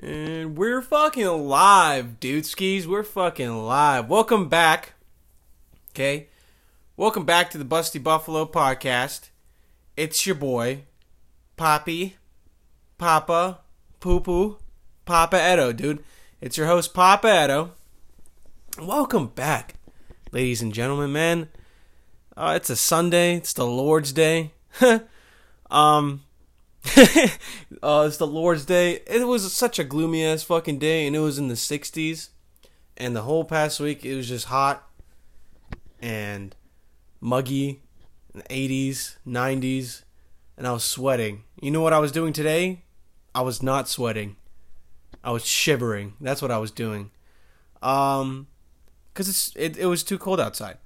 And we're fucking live, dude skis. We're fucking live. Welcome back. Okay. Welcome back to the Busty Buffalo podcast. It's your boy, Poppy, Papa, Poo Poo, Papa Edo, dude. It's your host, Papa Edo. Welcome back, ladies and gentlemen, man. Uh, it's a Sunday. It's the Lord's Day. um, uh, it's the Lord's Day. It was such a gloomy ass fucking day, and it was in the 60s. And the whole past week, it was just hot and muggy in the 80s, 90s, and I was sweating. You know what I was doing today? I was not sweating. I was shivering. That's what I was doing. Um, cause it's it, it was too cold outside,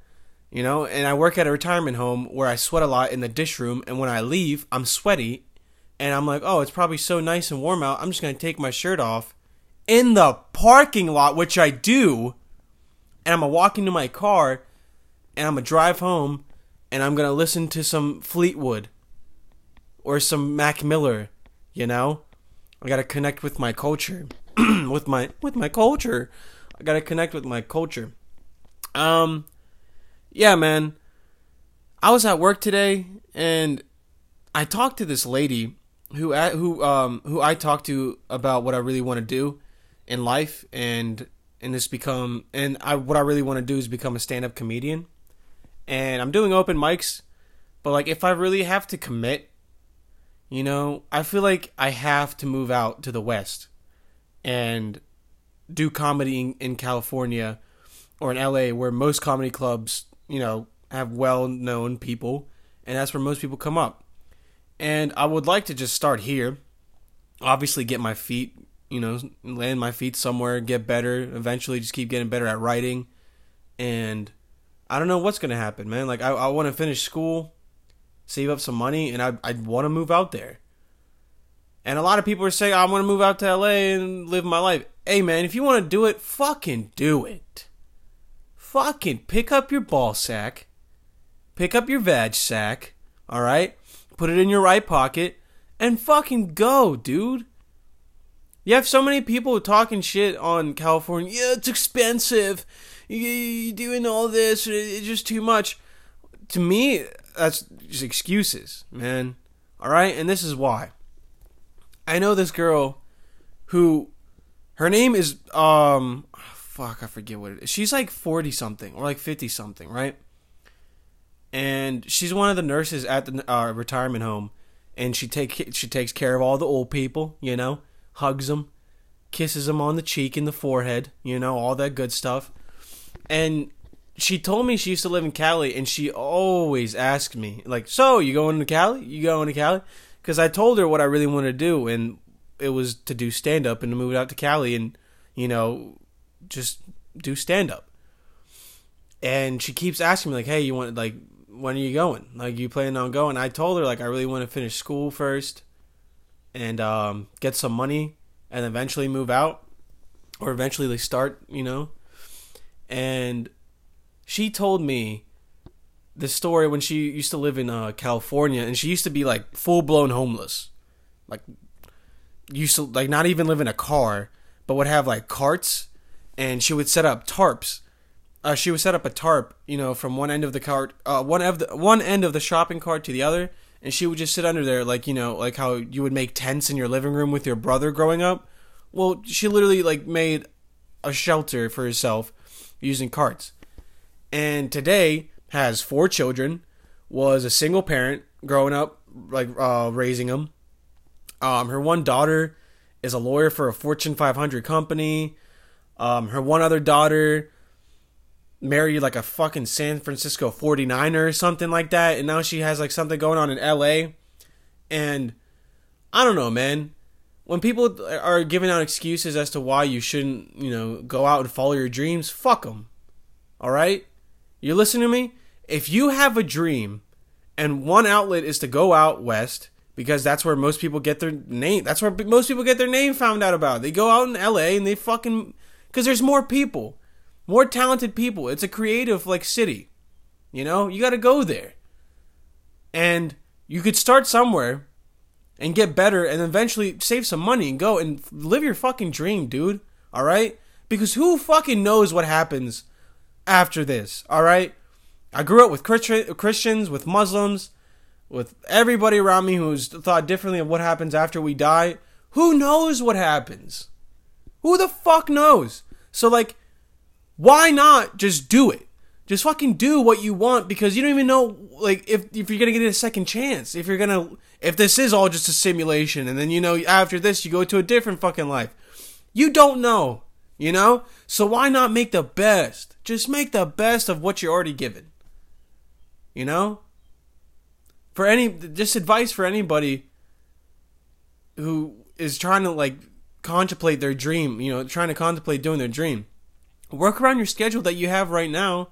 you know. And I work at a retirement home where I sweat a lot in the dish room, and when I leave, I'm sweaty and I'm like, oh, it's probably so nice and warm out. I'm just gonna take my shirt off in the parking lot, which I do, and I'm gonna walk into my car, and I'm gonna drive home, and I'm gonna listen to some Fleetwood or some Mac Miller. You know, I gotta connect with my culture, with my with my culture. I gotta connect with my culture. Um, yeah, man. I was at work today, and I talked to this lady who who um who I talk to about what I really want to do in life and and just become and I what I really want to do is become a stand-up comedian. And I'm doing open mics, but like if I really have to commit, you know, I feel like I have to move out to the west and do comedy in, in California or in LA where most comedy clubs, you know, have well-known people and that's where most people come up and I would like to just start here. Obviously, get my feet, you know, land my feet somewhere, get better. Eventually, just keep getting better at writing. And I don't know what's going to happen, man. Like, I, I want to finish school, save up some money, and I, I want to move out there. And a lot of people are saying, I want to move out to LA and live my life. Hey, man, if you want to do it, fucking do it. Fucking pick up your ball sack, pick up your vag sack, all right? Put it in your right pocket, and fucking go, dude. You have so many people talking shit on California. Yeah, it's expensive. You're doing all this. It's just too much. To me, that's just excuses, man. All right, and this is why. I know this girl who her name is um fuck, I forget what it is. She's like 40 something or like 50 something, right? And she's one of the nurses at the uh, retirement home, and she take she takes care of all the old people. You know, hugs them, kisses them on the cheek and the forehead. You know, all that good stuff. And she told me she used to live in Cali, and she always asked me like, "So you going to Cali? You going to Cali?" Because I told her what I really wanted to do, and it was to do stand up and to move out to Cali, and you know, just do stand up. And she keeps asking me like, "Hey, you want like when are you going? Like, you planning on going? I told her like I really want to finish school first, and um, get some money, and eventually move out, or eventually like start, you know. And she told me the story when she used to live in uh, California, and she used to be like full blown homeless, like used to like not even live in a car, but would have like carts, and she would set up tarps uh, she would set up a tarp, you know, from one end of the cart, uh, one of the one end of the shopping cart to the other, and she would just sit under there, like you know, like how you would make tents in your living room with your brother growing up. Well, she literally like made a shelter for herself using carts, and today has four children, was a single parent growing up, like uh, raising them. Um, her one daughter is a lawyer for a Fortune 500 company. Um, her one other daughter married like a fucking San Francisco 49er or something like that and now she has like something going on in LA and I don't know man. When people are giving out excuses as to why you shouldn't you know go out and follow your dreams fuck them all right? You listen to me? If you have a dream and one outlet is to go out west because that's where most people get their name that's where most people get their name found out about. They go out in LA and they fucking because there's more people more talented people. It's a creative like city. You know, you got to go there. And you could start somewhere and get better and eventually save some money and go and live your fucking dream, dude. All right? Because who fucking knows what happens after this, all right? I grew up with Christians, with Muslims, with everybody around me who's thought differently of what happens after we die. Who knows what happens? Who the fuck knows? So, like, why not just do it? Just fucking do what you want because you don't even know, like, if, if you're gonna get a second chance. If you're gonna, if this is all just a simulation and then, you know, after this you go to a different fucking life. You don't know, you know? So why not make the best? Just make the best of what you're already given. You know? For any, just advice for anybody who is trying to, like, contemplate their dream, you know, trying to contemplate doing their dream. Work around your schedule that you have right now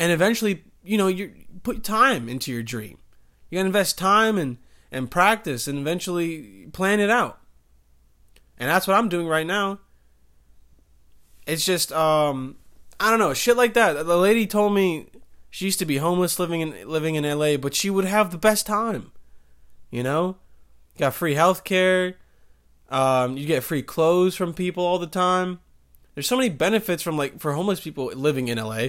and eventually, you know, you put time into your dream. You gotta invest time and, and practice and eventually plan it out. And that's what I'm doing right now. It's just, um, I don't know, shit like that. The lady told me she used to be homeless living in living in LA, but she would have the best time. You know? Got free health care. Um, you get free clothes from people all the time. There's so many benefits from like for homeless people living in LA.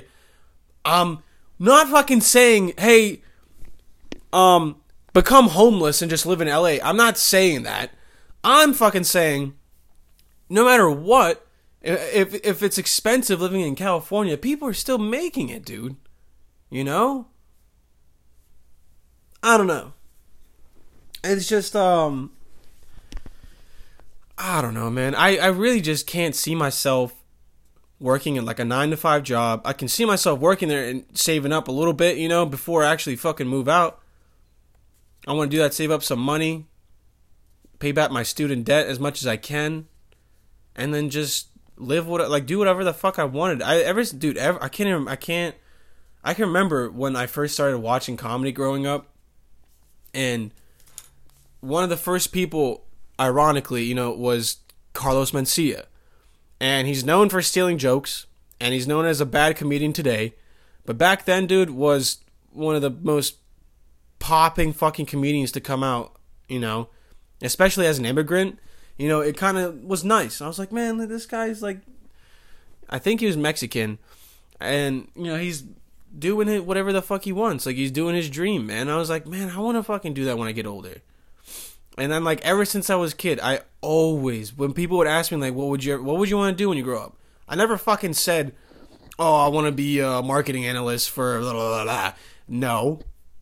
Um, not fucking saying, hey, um, become homeless and just live in LA. I'm not saying that. I'm fucking saying, no matter what, if if it's expensive living in California, people are still making it, dude. You know? I don't know. It's just um I don't know, man. I, I really just can't see myself working in like a nine to five job. I can see myself working there and saving up a little bit, you know, before I actually fucking move out. I want to do that, save up some money, pay back my student debt as much as I can, and then just live what like do whatever the fuck I wanted. I ever dude, ever I can't even I can't I can remember when I first started watching comedy growing up, and one of the first people, ironically, you know, was Carlos Mencia. And he's known for stealing jokes, and he's known as a bad comedian today. But back then, dude, was one of the most popping fucking comedians to come out, you know, especially as an immigrant. You know, it kind of was nice. I was like, man, this guy's like, I think he was Mexican, and you know, he's doing it whatever the fuck he wants. Like he's doing his dream, man. I was like, man, I want to fucking do that when I get older. And then like ever since I was a kid, I always when people would ask me like, what would you what would you want to do when you grow up? I never fucking said, oh, I want to be a marketing analyst for blah, blah, blah, blah. No,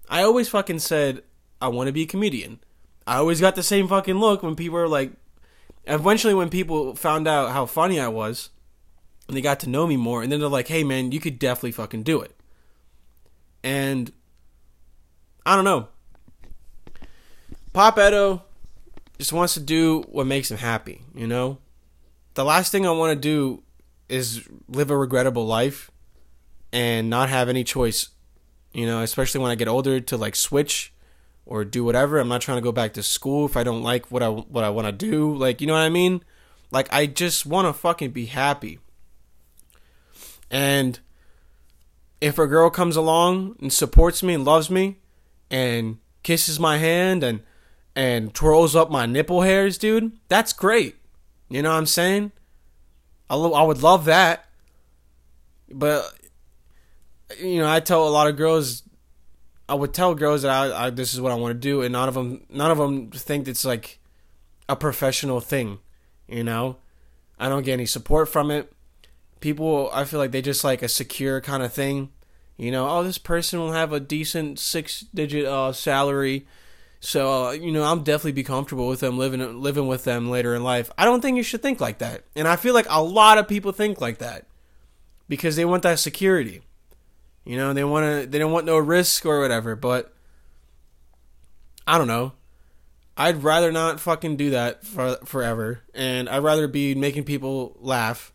I always fucking said I want to be a comedian. I always got the same fucking look when people were like. Eventually, when people found out how funny I was, and they got to know me more, and then they're like, "Hey, man, you could definitely fucking do it." And I don't know. Pop Edo just wants to do what makes him happy, you know? The last thing I want to do is live a regrettable life and not have any choice, you know, especially when I get older to like switch or do whatever. I'm not trying to go back to school if I don't like what I what I want to do. Like, you know what I mean? Like I just want to fucking be happy. And if a girl comes along and supports me and loves me and kisses my hand and and twirls up my nipple hairs, dude, that's great. You know what I'm saying? I, lo- I would love that. But you know, I tell a lot of girls I would tell girls that I, I this is what I want to do and none of them none of them think it's like a professional thing, you know? I don't get any support from it people I feel like they just like a secure kind of thing. You know, oh, this person will have a decent six digit uh, salary. So uh, you know, I'm definitely be comfortable with them living living with them later in life. I don't think you should think like that, and I feel like a lot of people think like that because they want that security. You know, they want to they don't want no risk or whatever. But I don't know. I'd rather not fucking do that for forever, and I'd rather be making people laugh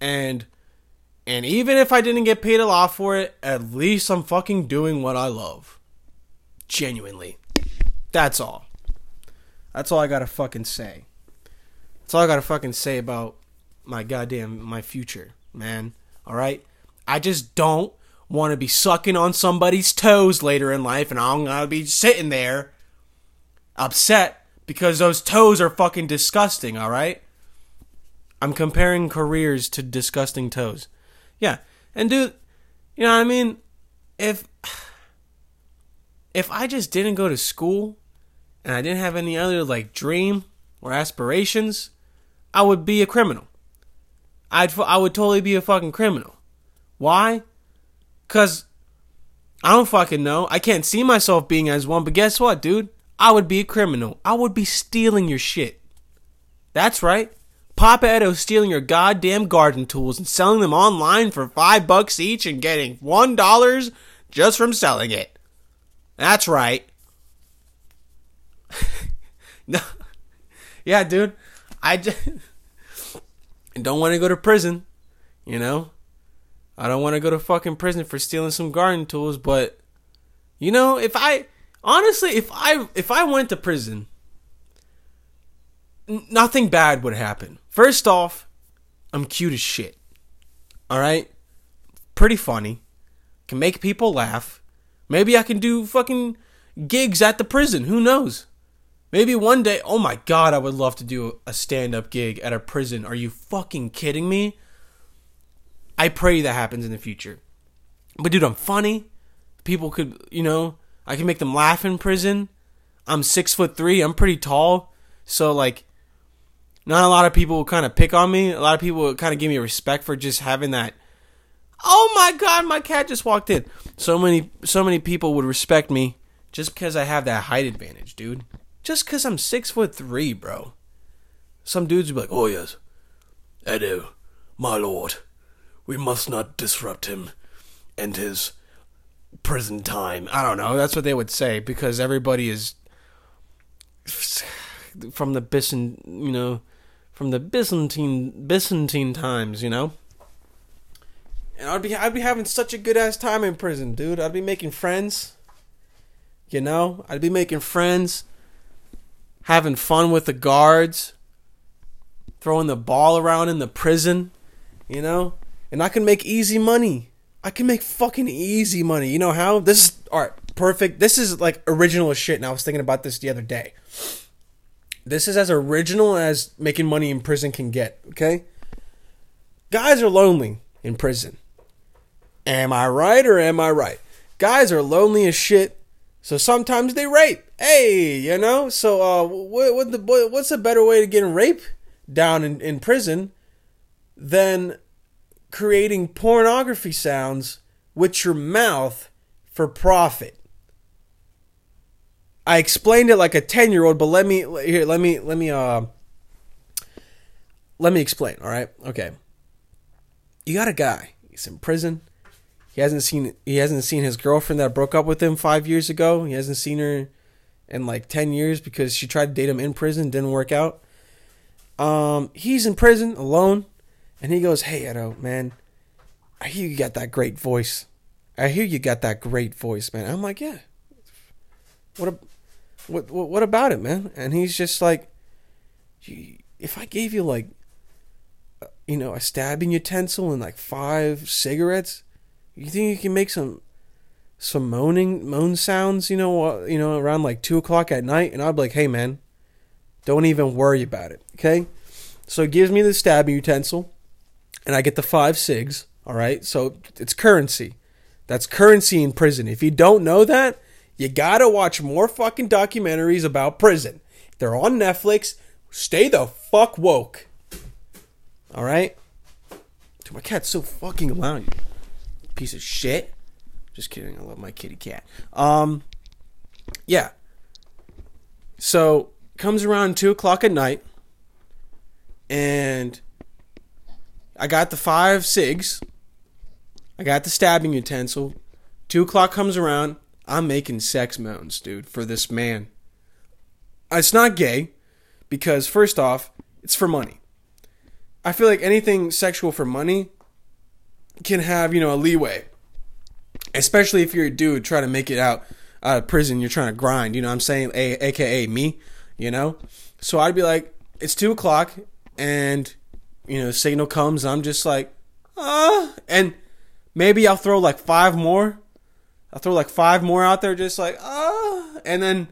and and even if I didn't get paid a lot for it, at least I'm fucking doing what I love. Genuinely. That's all. That's all I gotta fucking say. That's all I gotta fucking say about my goddamn my future, man. Alright? I just don't want to be sucking on somebody's toes later in life and I'm gonna be sitting there upset because those toes are fucking disgusting, all right? I'm comparing careers to disgusting toes. Yeah. And dude, you know what I mean? If if I just didn't go to school and I didn't have any other like dream or aspirations, I would be a criminal. I'd I would totally be a fucking criminal. Why? Cuz I don't fucking know. I can't see myself being as one, but guess what, dude? I would be a criminal. I would be stealing your shit. That's right. Papa Edo stealing your goddamn garden tools and selling them online for five bucks each and getting one dollars just from selling it. That's right. No. Yeah, dude. I just don't want to go to prison, you know? I don't want to go to fucking prison for stealing some garden tools, but you know, if I honestly, if I if I went to prison, nothing bad would happen. First off, I'm cute as shit. All right? Pretty funny. Can make people laugh. Maybe I can do fucking gigs at the prison. Who knows? Maybe one day, oh my god, I would love to do a stand up gig at a prison. Are you fucking kidding me? I pray that happens in the future. But dude, I'm funny. People could, you know, I can make them laugh in prison. I'm six foot three. I'm pretty tall. So like, not a lot of people will kind of pick on me. A lot of people kind of give me respect for just having that. Oh my god, my cat just walked in. So many, so many people would respect me just because I have that height advantage, dude. Just because I'm six foot three, bro. Some dudes would be like, "Oh yes, Edo, my lord." we must not disrupt him and his prison time. I don't know. That's what they would say because everybody is from the Byzant, you know, from the Byzantine Byzantine times, you know. And I'd be I'd be having such a good ass time in prison, dude. I'd be making friends. You know, I'd be making friends, having fun with the guards, throwing the ball around in the prison, you know? and I can make easy money. I can make fucking easy money. You know how? This is all right, perfect. This is like original as shit. And I was thinking about this the other day. This is as original as making money in prison can get. Okay, guys are lonely in prison. Am I right or am I right? Guys are lonely as shit, so sometimes they rape. Hey, you know. So, uh, what, what the what's a better way to get rape down in, in prison than creating pornography sounds with your mouth for profit. I explained it like a 10-year-old, but let me here, let me let me uh let me explain, all right? Okay. You got a guy. He's in prison. He hasn't seen he hasn't seen his girlfriend that broke up with him 5 years ago. He hasn't seen her in like 10 years because she tried to date him in prison, didn't work out. Um he's in prison alone and he goes, "Hey, Edo, man, I hear you got that great voice. I hear you got that great voice, man." I'm like, "Yeah. What a, what what, what about it, man?" And he's just like, "If I gave you like, you know, a stabbing utensil and like five cigarettes, you think you can make some?" Some moaning moan sounds, you know, uh, you know, around like two o'clock at night, and I'd be like, "Hey, man, don't even worry about it." Okay, so he gives me the stabbing utensil and I get the five cigs. All right. So it's currency. That's currency in prison. If you don't know that, you gotta watch more fucking documentaries about prison. They're on Netflix. Stay the fuck woke. All right. Dude, my cat's so fucking loud. Piece of shit. Just kidding. I love my kitty cat. Um. Yeah. So comes around two o'clock at night, and I got the five cigs. I got the stabbing utensil. Two o'clock comes around. I'm making sex moans, dude, for this man. It's not gay because, first off, it's for money. I feel like anything sexual for money can have, you know, a leeway. Especially if you're a dude trying to make it out, out of prison, you're trying to grind, you know what I'm saying? A- AKA me, you know? So I'd be like, it's two o'clock and you know, signal comes, I'm just like, ah, and maybe I'll throw like five more. I'll throw like five more out there, just like, ah, and then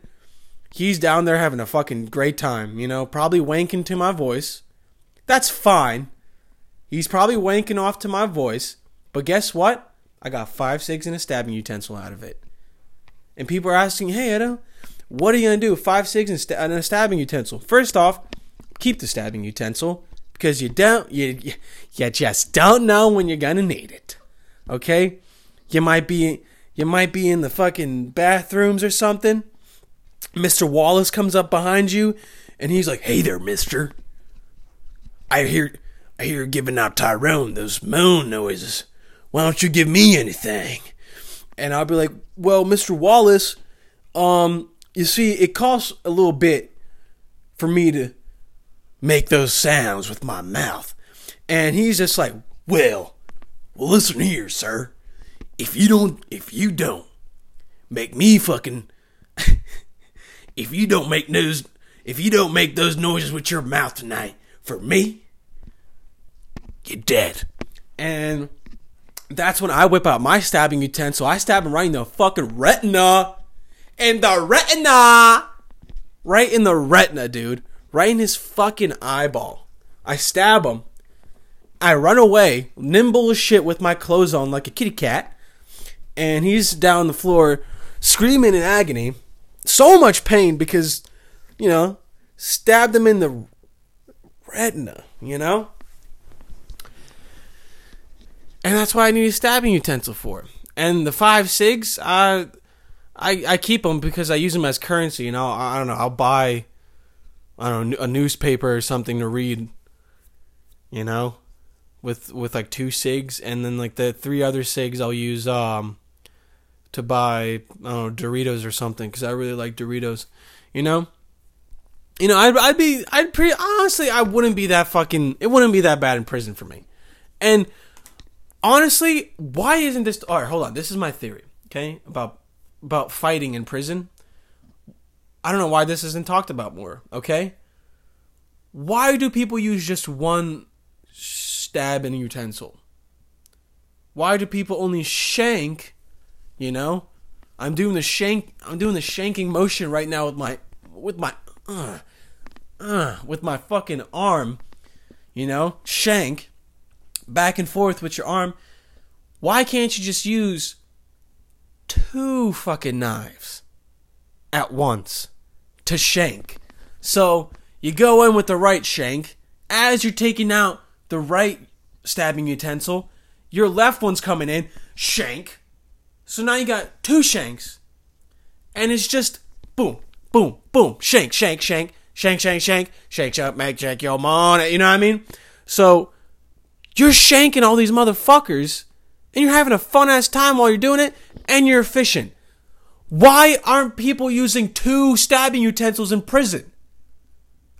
He's down there having a fucking great time, you know, probably wanking to my voice. That's fine. He's probably wanking off to my voice. But guess what? I got five cigs and a stabbing utensil out of it. And people are asking, hey, Edo, what are you going to do? Five cigs and, st- and a stabbing utensil. First off, keep the stabbing utensil because you don't, you, you just don't know when you're going to need it. Okay? You might be, you might be in the fucking bathrooms or something. Mr. Wallace comes up behind you and he's like, hey there, mister. I hear, I hear giving out Tyrone those moan noises. Why don't you give me anything? And I'll be like, well, Mr. Wallace, um, you see, it costs a little bit for me to make those sounds with my mouth. And he's just like, well, well, listen here, sir. If you don't, if you don't make me fucking, if you don't make those, if you don't make those noises with your mouth tonight for me, you're dead. And that's when I whip out my stabbing utensil. I stab him right in the fucking retina. In the retina! Right in the retina, dude. Right in his fucking eyeball. I stab him. I run away, nimble as shit with my clothes on like a kitty cat. And he's down the floor screaming in agony. So much pain because, you know, stabbed him in the retina, you know? And that's why I need a stabbing utensil for. And the five cigs, I, I, I keep them because I use them as currency. You know, I, I don't know. I'll buy, I don't know, a newspaper or something to read. You know, with with like two cigs, and then like the three other cigs I'll use um to buy I don't know Doritos or something because I really like Doritos. You know. You know, I'd, I'd be, I'd pretty, honestly, I wouldn't be that fucking, it wouldn't be that bad in prison for me. And honestly, why isn't this? All right, hold on. This is my theory. Okay, about about fighting in prison. I don't know why this isn't talked about more. Okay, why do people use just one stab and utensil? Why do people only shank? You know, I'm doing the shank. I'm doing the shanking motion right now with my with my uh, uh, with my fucking arm. You know, shank back and forth with your arm. Why can't you just use two fucking knives at once to shank? So you go in with the right shank. As you're taking out the right stabbing utensil, your left one's coming in, shank. So now you got two shanks. And it's just boom, boom, boom, shank, shank, shank, shank, shank, shank, shank, shank, make shank your money. You know what I mean? So you're shanking all these motherfuckers and you're having a fun ass time while you're doing it and you're efficient. Why aren't people using two stabbing utensils in prison?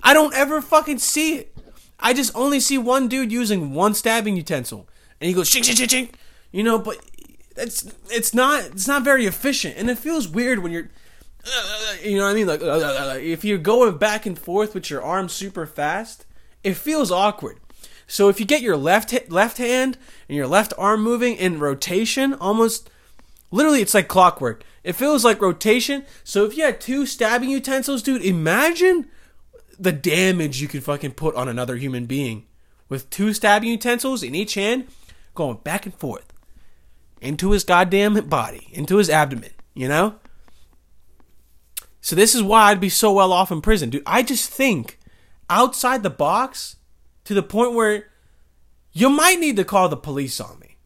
I don't ever fucking see it. I just only see one dude using one stabbing utensil and he goes shink shink shink shink. You know, but it's it's not it's not very efficient and it feels weird when you're uh, you know what I mean like uh, if you're going back and forth with your arms super fast, it feels awkward. So if you get your left left hand and your left arm moving in rotation, almost literally it's like clockwork. It feels like rotation. So if you had two stabbing utensils, dude, imagine the damage you could fucking put on another human being with two stabbing utensils in each hand going back and forth into his goddamn body, into his abdomen, you know? So this is why I'd be so well off in prison, dude. I just think outside the box to the point where you might need to call the police on me.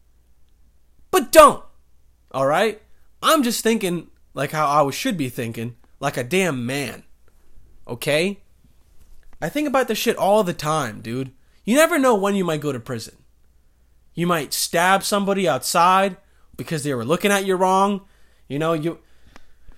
But don't. All right? I'm just thinking like how I should be thinking, like a damn man. Okay? I think about this shit all the time, dude. You never know when you might go to prison. You might stab somebody outside because they were looking at you wrong. You know, you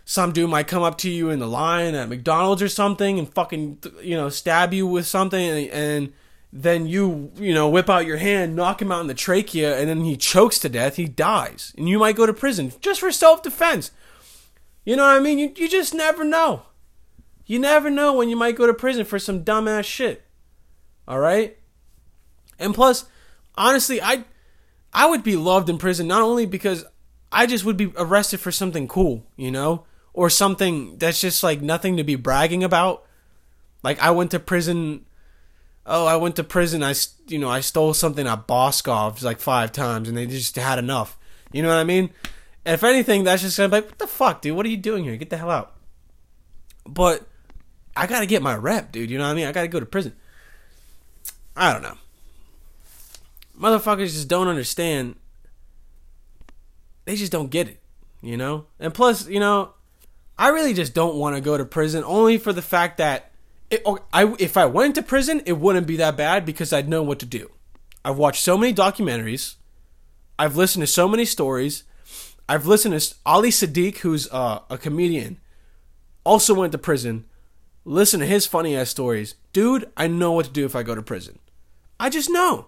some dude might come up to you in the line at McDonald's or something and fucking you know stab you with something and, and then you you know whip out your hand, knock him out in the trachea, and then he chokes to death. He dies, and you might go to prison just for self defense. You know what I mean? You you just never know. You never know when you might go to prison for some dumbass shit. All right. And plus, honestly, I I would be loved in prison not only because I just would be arrested for something cool, you know, or something that's just like nothing to be bragging about. Like I went to prison. Oh, I went to prison. I you know I stole something at Boscov's like five times, and they just had enough. You know what I mean? And if anything, that's just gonna be like, what the fuck, dude? What are you doing here? Get the hell out. But I gotta get my rep, dude. You know what I mean? I gotta go to prison. I don't know. Motherfuckers just don't understand. They just don't get it, you know? And plus, you know, I really just don't want to go to prison only for the fact that it, I, if I went to prison, it wouldn't be that bad because I'd know what to do. I've watched so many documentaries. I've listened to so many stories. I've listened to Ali Siddiq, who's uh, a comedian, also went to prison. Listen to his funny ass stories. Dude, I know what to do if I go to prison. I just know.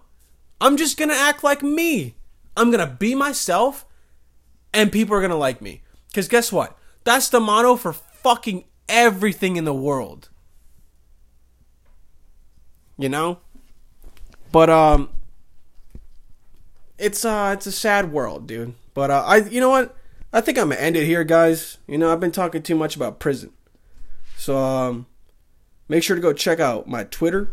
I'm just gonna act like me. I'm gonna be myself, and people are gonna like me. Because guess what? That's the motto for fucking everything in the world. You know? But um it's uh it's a sad world, dude. But uh I you know what? I think I'm gonna end it here, guys. You know, I've been talking too much about prison. So um make sure to go check out my Twitter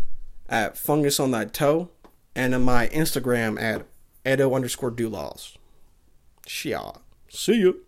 at fungus on that toe and on my Instagram at edo underscore doulaws. Yeah. See you.